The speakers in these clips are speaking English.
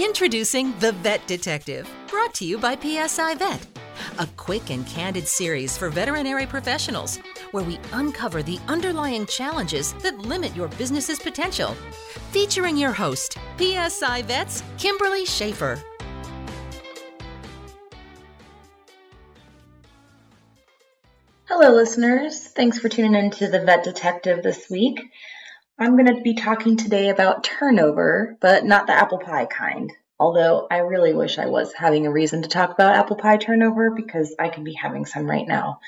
Introducing The Vet Detective, brought to you by PSI Vet. A quick and candid series for veterinary professionals where we uncover the underlying challenges that limit your business's potential. Featuring your host, PSI Vet's Kimberly Schaefer. Hello, listeners. Thanks for tuning in to The Vet Detective this week. I'm going to be talking today about turnover, but not the apple pie kind. Although I really wish I was having a reason to talk about apple pie turnover because I could be having some right now.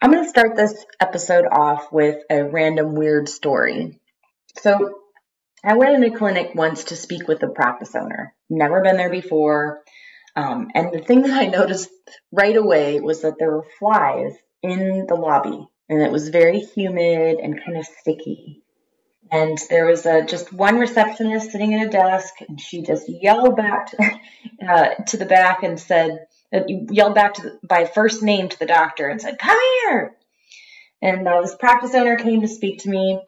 I'm going to start this episode off with a random weird story. So, I went in a clinic once to speak with the practice owner. Never been there before. Um, and the thing that I noticed right away was that there were flies in the lobby, and it was very humid and kind of sticky. And there was a, just one receptionist sitting at a desk, and she just yelled back to, uh, to the back and said, uh, yelled back to the, by first name to the doctor and said, "Come here." And uh, this practice owner came to speak to me.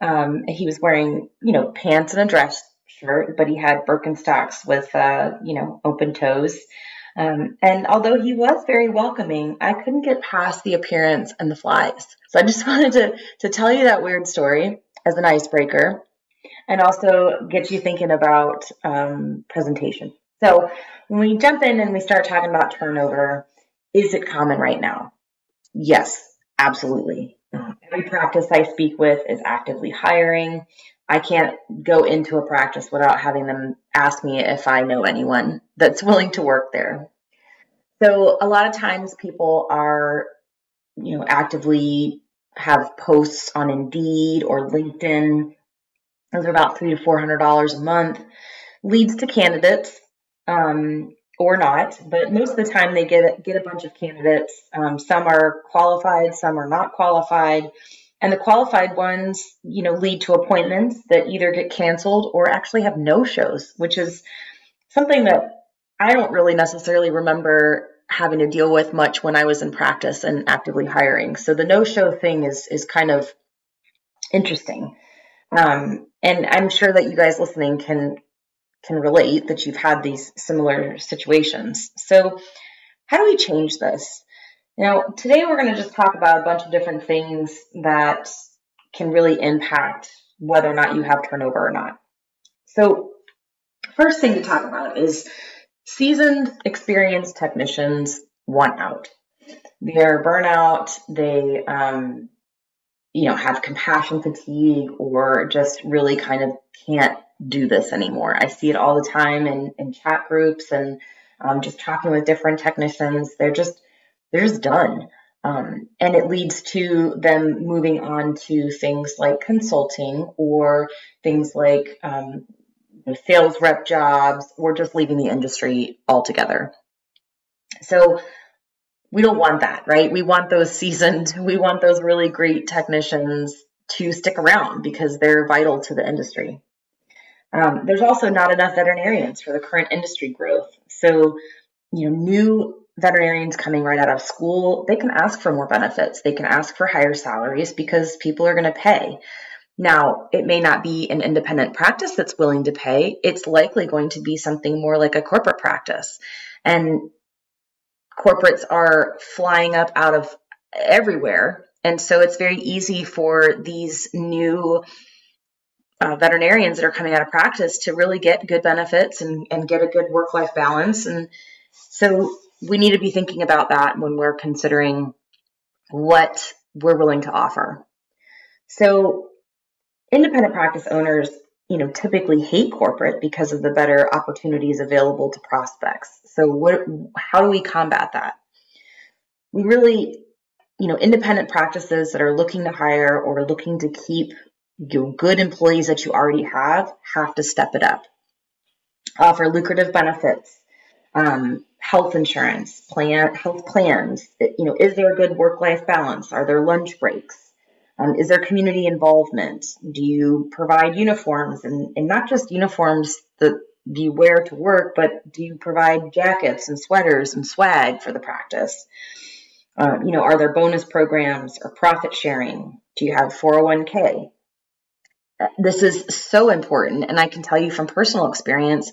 Um, he was wearing, you know, pants and a dress shirt, but he had Birkenstocks with, uh, you know, open toes. Um, and although he was very welcoming, I couldn't get past the appearance and the flies. So I just wanted to to tell you that weird story as an icebreaker and also get you thinking about um, presentation. So when we jump in and we start talking about turnover, is it common right now? Yes, absolutely. Every practice I speak with is actively hiring. I can't go into a practice without having them ask me if I know anyone that's willing to work there. So a lot of times people are, you know, actively have posts on Indeed or LinkedIn. Those are about three to four hundred dollars a month. Leads to candidates um, or not, but most of the time they get get a bunch of candidates. Um, some are qualified, some are not qualified, and the qualified ones, you know, lead to appointments that either get canceled or actually have no shows, which is something that I don't really necessarily remember having to deal with much when I was in practice and actively hiring. So the no-show thing is is kind of interesting. Um, and I'm sure that you guys listening can can relate that you've had these similar situations. So how do we change this? Now, today we're going to just talk about a bunch of different things that can really impact whether or not you have turnover or not. So, first thing to talk about is Seasoned, experienced technicians want out. They're burnout. They, um, you know, have compassion fatigue or just really kind of can't do this anymore. I see it all the time in, in chat groups and um, just talking with different technicians. They're just, they're just done. Um, and it leads to them moving on to things like consulting or things like um, sales rep jobs or just leaving the industry altogether. So we don't want that, right? We want those seasoned, we want those really great technicians to stick around because they're vital to the industry. Um, there's also not enough veterinarians for the current industry growth. So, you know, new veterinarians coming right out of school, they can ask for more benefits. They can ask for higher salaries because people are going to pay. Now, it may not be an independent practice that's willing to pay. It's likely going to be something more like a corporate practice. And corporates are flying up out of everywhere. And so it's very easy for these new uh, veterinarians that are coming out of practice to really get good benefits and, and get a good work life balance. And so we need to be thinking about that when we're considering what we're willing to offer. So independent practice owners, you know, typically hate corporate because of the better opportunities available to prospects. So what how do we combat that? We really, you know, independent practices that are looking to hire or looking to keep your good employees that you already have have to step it up. Offer lucrative benefits, um, health insurance, plan health plans. You know, is there a good work life balance? Are there lunch breaks? Um, is there community involvement? Do you provide uniforms and, and not just uniforms that you wear to work, but do you provide jackets and sweaters and swag for the practice? Uh, you know, are there bonus programs or profit sharing? Do you have 401k? this is so important. And I can tell you from personal experience,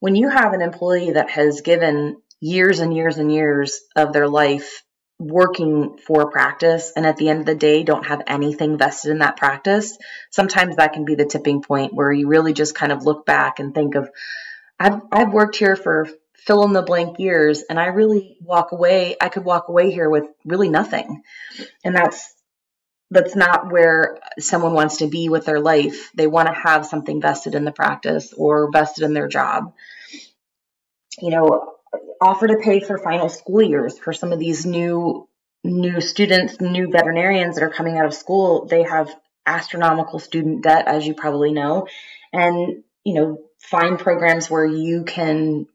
when you have an employee that has given years and years and years of their life working for practice and at the end of the day don't have anything vested in that practice, sometimes that can be the tipping point where you really just kind of look back and think of, I've, I've worked here for fill in the blank years and I really walk away, I could walk away here with really nothing. And that's, that's not where someone wants to be with their life. They want to have something vested in the practice or vested in their job. You know, offer to pay for final school years for some of these new new students, new veterinarians that are coming out of school. They have astronomical student debt, as you probably know, and you know, find programs where you can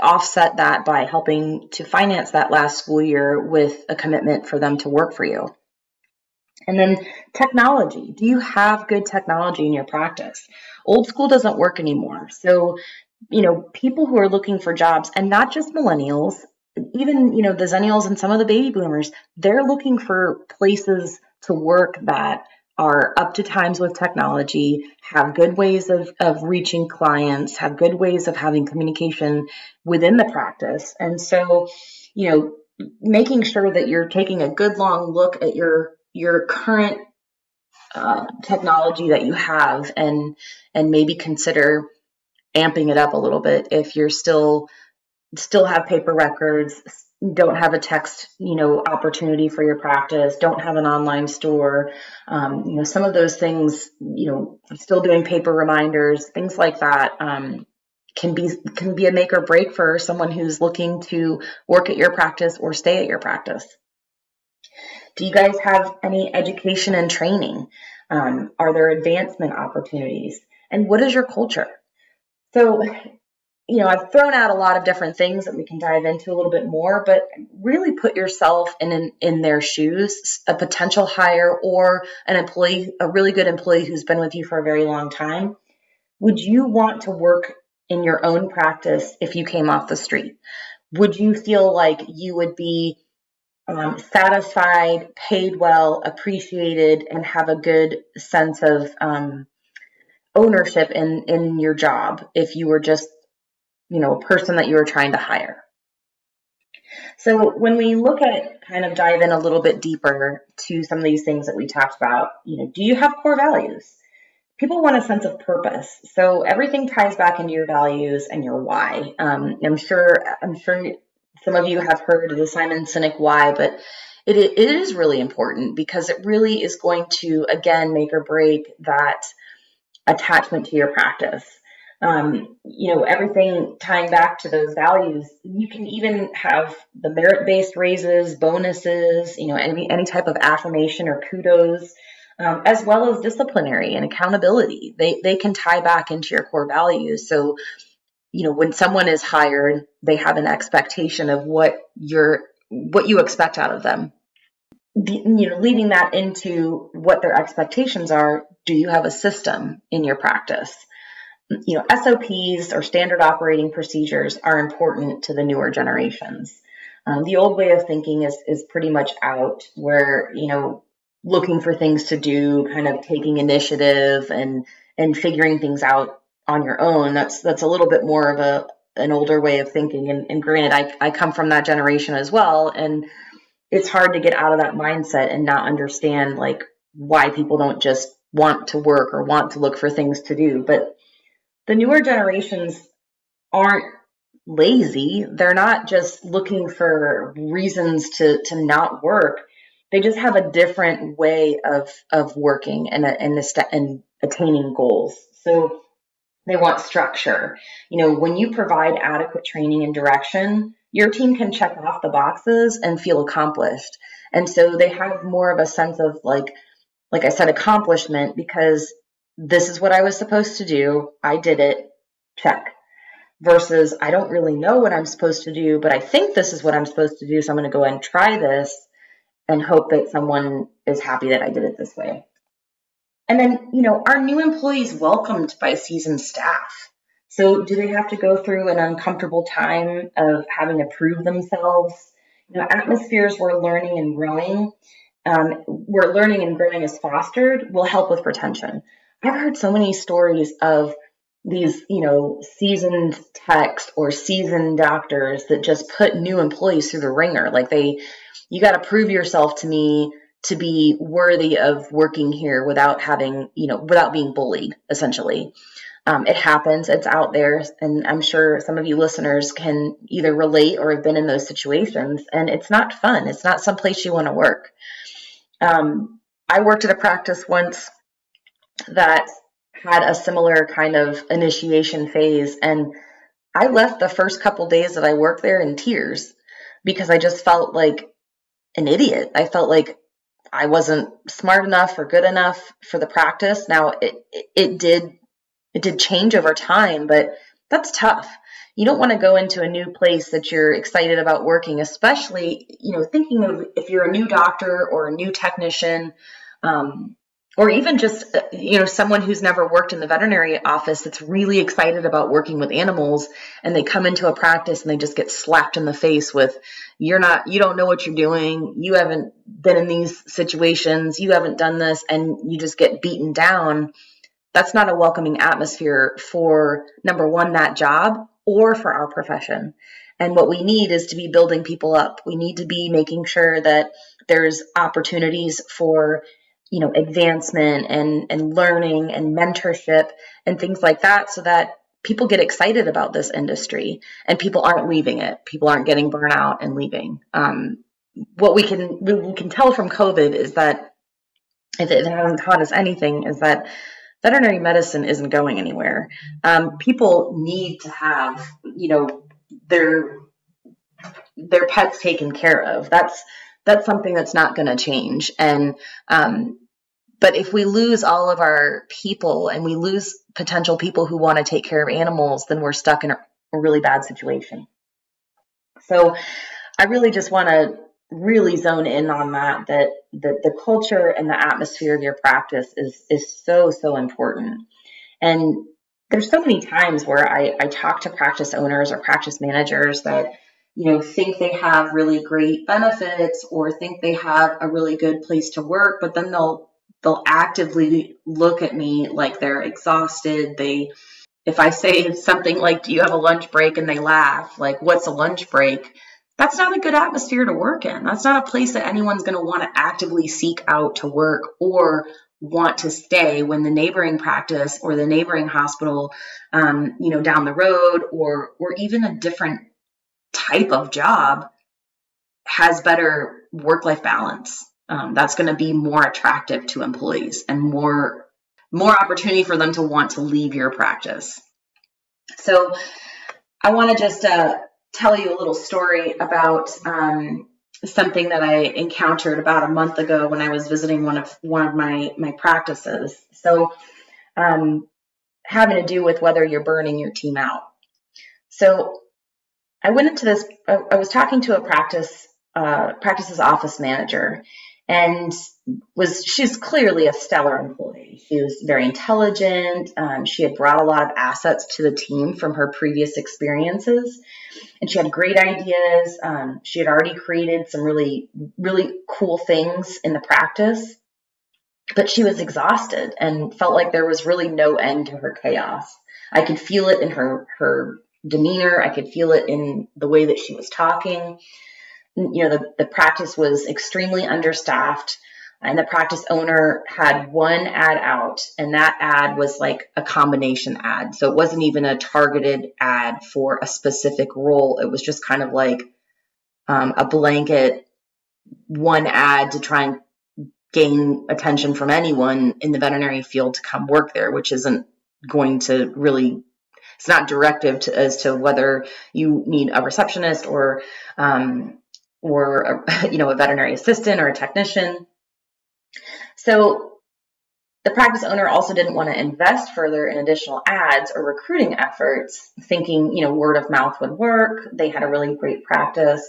offset that by helping to finance that last school year with a commitment for them to work for you. And then technology. Do you have good technology in your practice? Old school doesn't work anymore. So you know, people who are looking for jobs and not just millennials, even, you know, the zennials and some of the baby boomers, they're looking for places to work that are up to times with technology, have good ways of, of reaching clients, have good ways of having communication within the practice. And so, you know, making sure that you're taking a good long look at your your current uh, technology that you have and and maybe consider amping it up a little bit. If you're still still have paper records don't have a text you know opportunity for your practice don't have an online store um, you know some of those things you know still doing paper reminders things like that um, can be can be a make or break for someone who's looking to work at your practice or stay at your practice. Do you guys have any education and training? Um, are there advancement opportunities? And what is your culture so, you know, I've thrown out a lot of different things that we can dive into a little bit more, but really put yourself in in, in their shoes, a potential hire or an employee, a really good employee who's been with you for a very long time. Would you want to work in your own practice if you came off the street? Would you feel like you would be um, satisfied, paid well, appreciated, and have a good sense of um, ownership in in your job if you were just you know a person that you were trying to hire. So when we look at kind of dive in a little bit deeper to some of these things that we talked about you know do you have core values? People want a sense of purpose. So everything ties back into your values and your why. Um, i'm sure i'm sure some of you have heard of the simon sinek why but it, it is really important because it really is going to again make or break that attachment to your practice. Um, you know, everything tying back to those values. You can even have the merit based raises, bonuses, you know, any, any type of affirmation or kudos, um, as well as disciplinary and accountability. They, they can tie back into your core values. So, you know, when someone is hired, they have an expectation of what you're, what you expect out of them. The, you know, leading that into what their expectations are do you have a system in your practice? You know, SOPs or standard operating procedures are important to the newer generations. Um, the old way of thinking is is pretty much out, where you know, looking for things to do, kind of taking initiative and and figuring things out on your own. That's that's a little bit more of a an older way of thinking. And, and granted, I I come from that generation as well, and it's hard to get out of that mindset and not understand like why people don't just want to work or want to look for things to do. But the newer generations aren't lazy. They're not just looking for reasons to, to not work. They just have a different way of, of working and, and, and attaining goals. So they want structure. You know, when you provide adequate training and direction, your team can check off the boxes and feel accomplished. And so they have more of a sense of like, like I said, accomplishment because this is what I was supposed to do. I did it. Check. Versus I don't really know what I'm supposed to do, but I think this is what I'm supposed to do. So I'm going to go and try this and hope that someone is happy that I did it this way. And then, you know, are new employees welcomed by seasoned staff? So do they have to go through an uncomfortable time of having to prove themselves? You know, atmospheres where learning and growing um, where learning and growing is fostered will help with retention. I've heard so many stories of these, you know, seasoned techs or seasoned doctors that just put new employees through the wringer. Like they, you got to prove yourself to me to be worthy of working here without having, you know, without being bullied, essentially. Um, it happens, it's out there, and I'm sure some of you listeners can either relate or have been in those situations, and it's not fun. It's not someplace you want to work. Um, I worked at a practice once that had a similar kind of initiation phase, and I left the first couple days that I worked there in tears because I just felt like an idiot. I felt like I wasn't smart enough or good enough for the practice. Now it it did it did change over time, but that's tough. You don't want to go into a new place that you're excited about working, especially you know thinking of if you're a new doctor or a new technician. Um, or even just you know someone who's never worked in the veterinary office that's really excited about working with animals and they come into a practice and they just get slapped in the face with you're not you don't know what you're doing you haven't been in these situations you haven't done this and you just get beaten down that's not a welcoming atmosphere for number one that job or for our profession. And what we need is to be building people up. We need to be making sure that there's opportunities for you know advancement and and learning and mentorship and things like that so that people get excited about this industry and people aren't leaving it. People aren't getting burnout and leaving. Um, what we can we can tell from covid is that if it hasn't taught us anything is that veterinary medicine isn't going anywhere um, people need to have you know their their pets taken care of that's that's something that's not going to change. And, um, but if we lose all of our people and we lose potential people who want to take care of animals, then we're stuck in a, really bad situation. So I really just want to really zone in on that, that the, the culture and the atmosphere of your practice is, is so, so important. And there's so many times where I, I talk to practice owners or practice managers that you know, think they have really great benefits or think they have a really good place to work, but then they'll they'll actively look at me like they're exhausted. They if I say something like, "Do you have a lunch break?" and they laugh, like, "What's a lunch break?" That's not a good atmosphere to work in. That's not a place that anyone's going to want to actively seek out to work or want to stay when the neighboring practice or the neighboring hospital, um, you know, down the road or or even a different type of job has better work life balance. Um, that's going to be more attractive to employees and more more opportunity for them to want to leave your practice. So, I want to just uh, tell you a little story about um, something that I encountered about a month ago when I was visiting one of one of my my practices. So, um, having to do with whether you're burning your team out. So I went into this. I, was talking to a practice uh, practice's office manager, and was she's clearly a stellar employee. She was very intelligent. Um, she had brought a lot of assets to the team from her previous experiences, and she had great ideas. Um, she had already created some really really cool things in the practice, but she was exhausted and felt like there was really no end to her chaos. I could feel it in her her demeanor. I could feel it in the way that she was talking. You know, the, the practice was extremely understaffed and the practice owner had one ad out and that ad was like a combination ad. So it wasn't even a targeted ad for a specific role. It was just kind of like um, a blanket one ad to try and gain attention from anyone in the veterinary field to come work there which isn't going to really it's not directive to, as to whether you need a receptionist or um, or a, you know a veterinary assistant or a technician. So the practice owner also didn't want to invest further in additional ads or recruiting efforts, thinking you know word of mouth would work. They had a really great practice,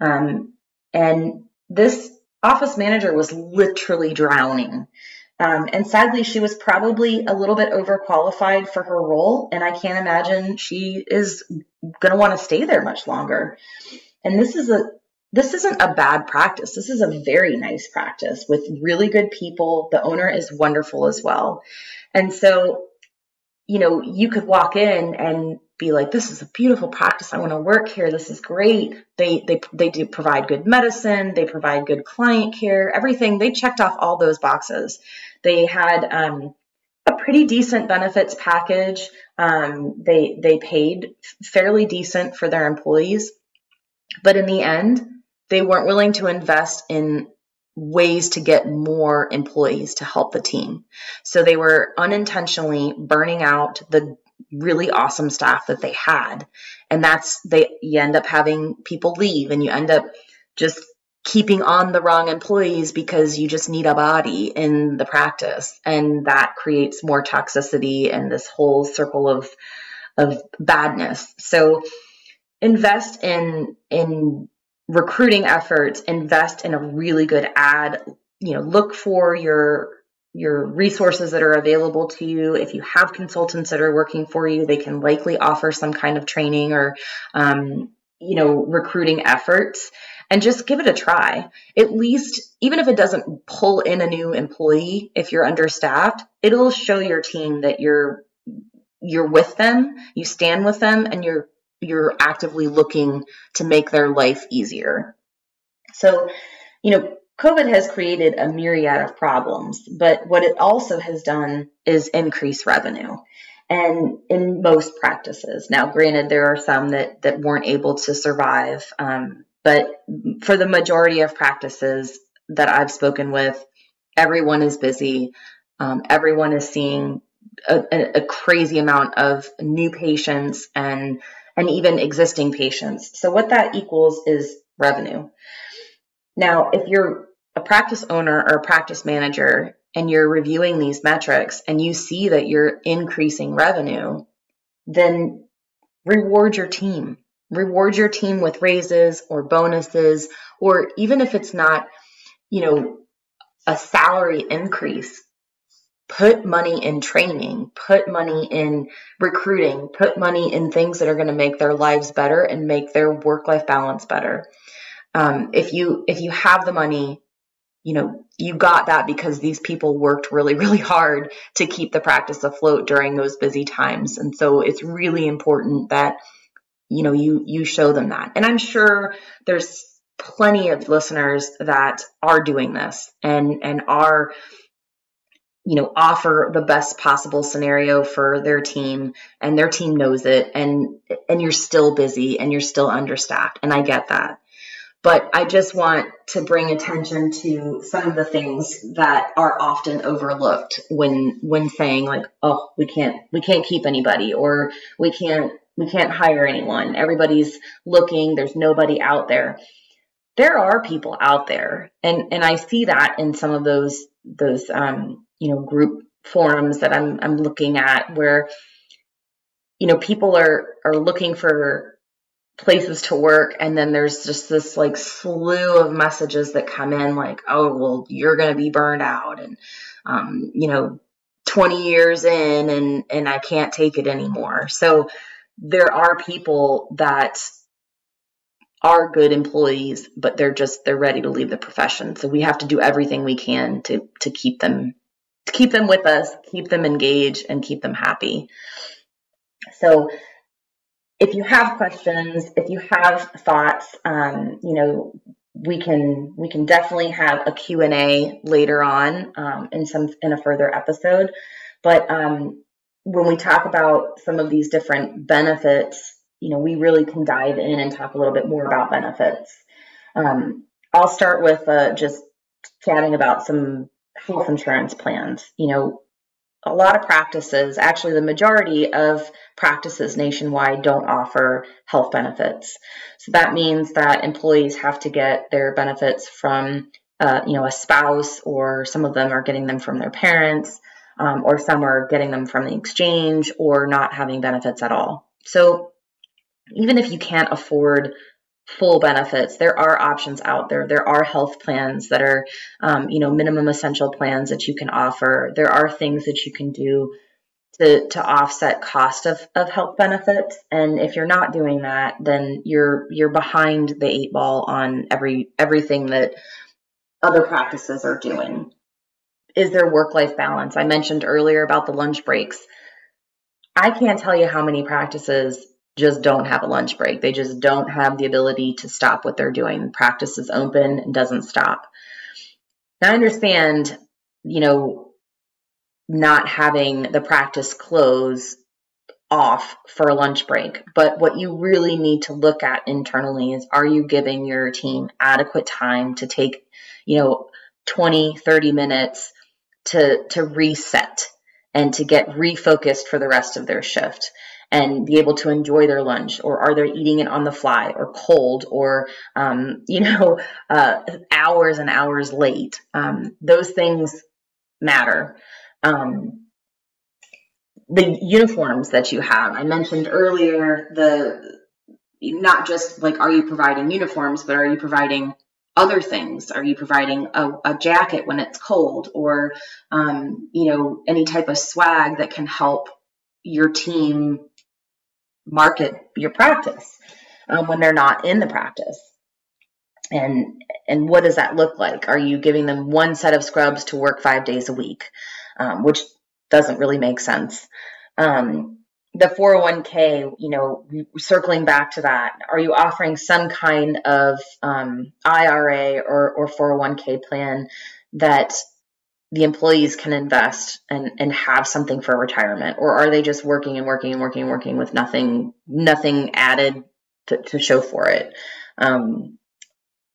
um, and this office manager was literally drowning um, and sadly, she was probably a little bit overqualified for her role, and I can't imagine she is going to want to stay there much longer. And this is a this isn't a bad practice. This is a very nice practice with really good people. The owner is wonderful as well. And so, you know, you could walk in and be like, this is a beautiful practice. I want to work here. This is great. They, they, they do provide good medicine. They provide good client care, everything. They checked off all those boxes. They had, um, a pretty decent benefits package. Um, they, they paid fairly decent for their employees, but in the end, they weren't willing to invest in ways to get more employees to help the team. So they were unintentionally burning out the really awesome staff that they had. And that's they you end up having people leave and you end up just keeping on the wrong employees because you just need a body in the practice and that creates more toxicity and this whole circle of of badness. So invest in in recruiting efforts, invest in a really good ad, you know, look for your your resources that are available to you. If you have consultants that are working for you, they can likely offer some kind of training or, um, you know, recruiting efforts and just give it a try. At least, even if it doesn't pull in a new employee, if you're understaffed, it'll show your team that you're you're with them, you stand with them, and you're you're actively looking to make their life easier. So, you know, COVID has created a myriad of problems, but what it also has done is increase revenue. And in most practices, now granted, there are some that, that weren't able to survive, um, but for the majority of practices that I've spoken with, everyone is busy. Um, everyone is seeing a, a, crazy amount of new patients and and even existing patients. So what that equals is revenue. Now, if you're a practice owner or a practice manager and you're reviewing these metrics and you see that you're increasing revenue, then reward your team. Reward your team with raises or bonuses, or even if it's not, you know, a salary increase, put money in training, put money in recruiting, put money in things that are going to make their lives better and make their work life balance better. Um, if you if you have the money, you know you got that because these people worked really really hard to keep the practice afloat during those busy times, and so it's really important that you know you you show them that. And I'm sure there's plenty of listeners that are doing this and and are you know offer the best possible scenario for their team and their team knows it and and you're still busy and you're still understaffed and I get that. But I just want to bring attention to some of the things that are often overlooked when when saying like oh we can't we can't keep anybody or we can't we can't hire anyone. Everybody's looking. There's nobody out there. There are people out there and and I see that in some of those those um you know group forums that I'm I'm looking at where you know people are are looking for places to work and then there's just this like slew of messages that come in like oh well you're going to be burned out and um, you know 20 years in and and I can't take it anymore. So there are people that are good employees but they're just they're ready to leave the profession. So we have to do everything we can to to keep them keep them with us, keep them engaged, and keep them happy. So, if you have questions, if you have thoughts, um, you know, we can we can definitely have a Q and A later on um, in some in a further episode. But um, when we talk about some of these different benefits, you know, we really can dive in and talk a little bit more about benefits. Um, I'll start with uh, just chatting about some health insurance plans. You know, a lot of practices, actually, the majority of practices nationwide don't offer health benefits. So that means that employees have to get their benefits from, uh, you know, a spouse, or some of them are getting them from their parents, um, or some are getting them from the exchange, or not having benefits at all. So even if you can't afford full benefits. There are options out there. There are health plans that are um, you know minimum essential plans that you can offer. There are things that you can do to, to offset cost of, of health benefits. And if you're not doing that then you're you're behind the eight ball on every everything that other practices are doing. Is there work life balance? I mentioned earlier about the lunch breaks. I can't tell you how many practices just don't have a lunch break. They just don't have the ability to stop what they're doing. Practice is open and doesn't stop. Now, I understand, you know, not having the practice close off for a lunch break. But what you really need to look at internally is are you giving your team adequate time to take, you know, 20, 30 minutes to to reset and to get refocused for the rest of their shift and be able to enjoy their lunch or are they eating it on the fly or cold or um, you know uh, hours and hours late um, those things matter um, the uniforms that you have. I mentioned earlier the not just like are you providing uniforms, but are you providing other things? Are you providing a, a jacket when it's cold, or um, you know any type of swag that can help your team market your practice um, when they're not in the practice? And and what does that look like? Are you giving them one set of scrubs to work five days a week, um, which doesn't really make sense. Um, the 401k, you know, circling back to that, are you offering some kind of um, IRA or, or 401k plan that the employees can invest and, and have something for retirement? Or are they just working and working and working and working with nothing, nothing added to, to show for it? Um,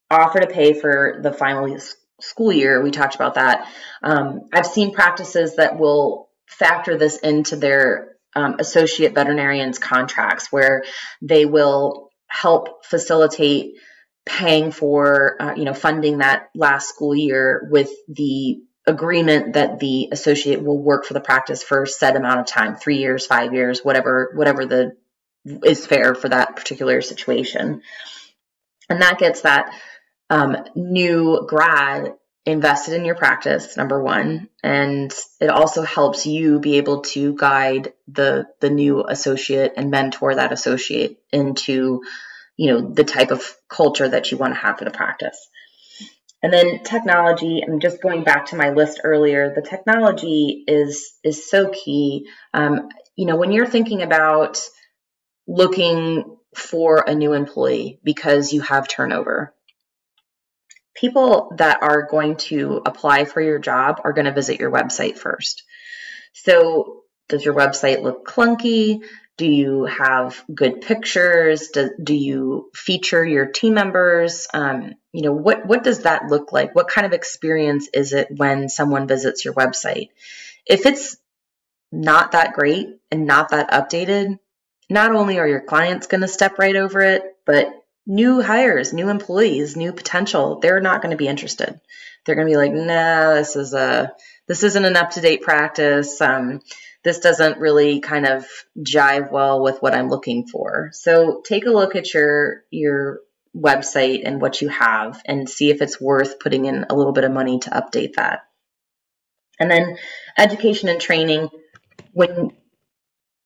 offer to pay for the final school year. We talked about that. Um, I've seen practices that will factor this into their um, associate veterinarians contracts where they will help facilitate paying for uh, you know funding that last school year with the agreement that the associate will work for the practice for a set amount of time three years five years whatever whatever the is fair for that particular situation. And that gets that um, new grad invested in your practice number one and it also helps you be able to guide the the new associate and mentor that associate into you know the type of culture that you want to have for the practice and then technology i'm just going back to my list earlier the technology is is so key um, you know when you're thinking about looking for a new employee because you have turnover people that are going to apply for your job are going to visit your website first. So, does your website look clunky? Do you have good pictures? Do, do you feature your team members? Um, you know, what, what does that look like? What kind of experience is it when someone visits your website? If it's not that great and not that updated, not only are your clients going to step right over it, but new hires, new employees, new potential, they're not going to be interested. They're going to be like, nah, this is a this isn't an up to date practice. Um, this doesn't really kind of jive well with what I'm looking for. So take a look at your your website and what you have and see if it's worth putting in a little bit of money to update that. And then education and training when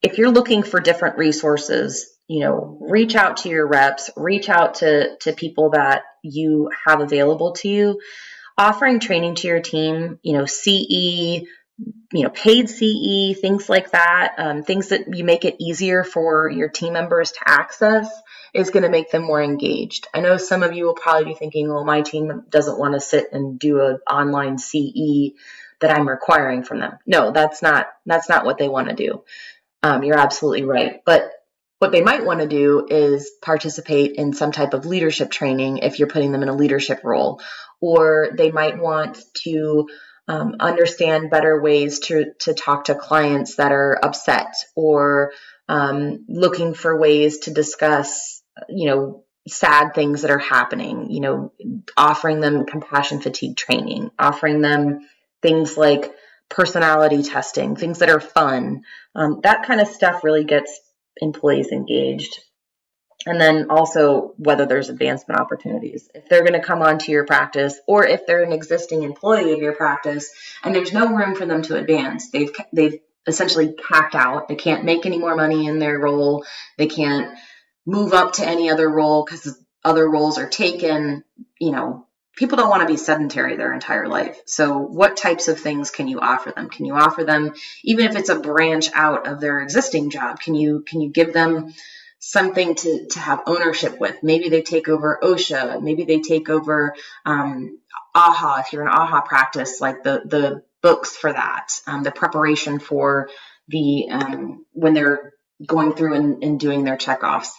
if you're looking for different resources you know reach out to your reps reach out to to people that you have available to you offering training to your team you know ce you know paid ce things like that um, things that you make it easier for your team members to access is going to make them more engaged. I know some of you will probably be thinking well my team doesn't want to sit and do an online ce that i'm requiring from them. No that's not that's not what they want to do. Um, you're absolutely right. But what they might want to do is participate in some type of leadership training if you're putting them in a leadership role, or they might want to um, understand better ways to to talk to clients that are upset, or um, looking for ways to discuss, you know, sad things that are happening. You know, offering them compassion fatigue training, offering them things like personality testing, things that are fun. Um, that kind of stuff really gets employees engaged. And then also whether there's advancement opportunities. If they're going to come onto your practice or if they're an existing employee of your practice and there's no room for them to advance, they've they've essentially capped out. They can't make any more money in their role. They can't move up to any other role because other roles are taken, you know, people don't want to be sedentary their entire life. So, what types of things can you offer them? Can you offer them, even if it's a branch out of their existing job? Can you can you give them something to to have ownership with? Maybe they take over OSHA. Maybe they take over um, AAHA. If you're an AAHA practice, like the the books for that, um, the preparation for the um, when they're going through and, and doing their checkoffs,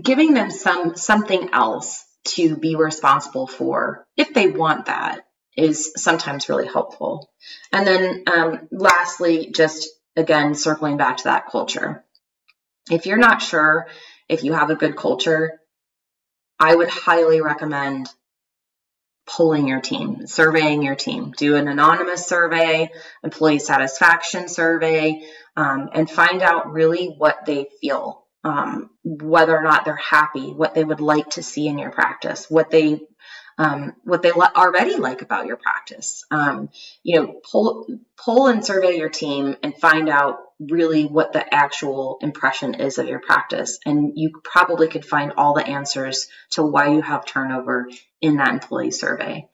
giving them some something else to be responsible for if they want that is sometimes really helpful. And then um, lastly, just again, circling back to that culture. If you're not sure if you have a good culture, I would highly recommend polling your team, surveying your team. Do an anonymous survey, employee satisfaction survey, um, and find out really what they feel um, whether or not they're happy, what they would like to see in your practice, what they um, what they already like about your practice. Um, you know, pull pull and survey your team and find out really what the actual impression is of your practice, and you probably could find all the answers to why you have turnover in that employee survey.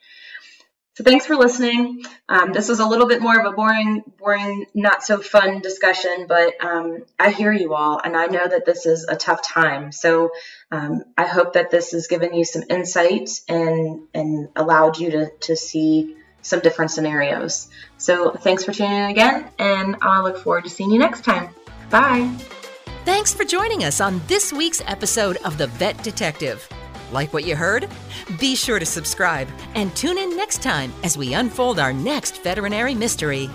So thanks for listening. Um, this was a little bit more of a boring, boring, not so fun discussion, but um, I hear you all, and I know that this is a tough time. So um, I hope that this has given you some insight and and allowed you to to see some different scenarios. So thanks for tuning in again, and I look forward to seeing you next time. Bye. Thanks for joining us on this week's episode of The Vet Detective. Like what you heard? Be sure to subscribe and tune in next time as we unfold our next veterinary mystery.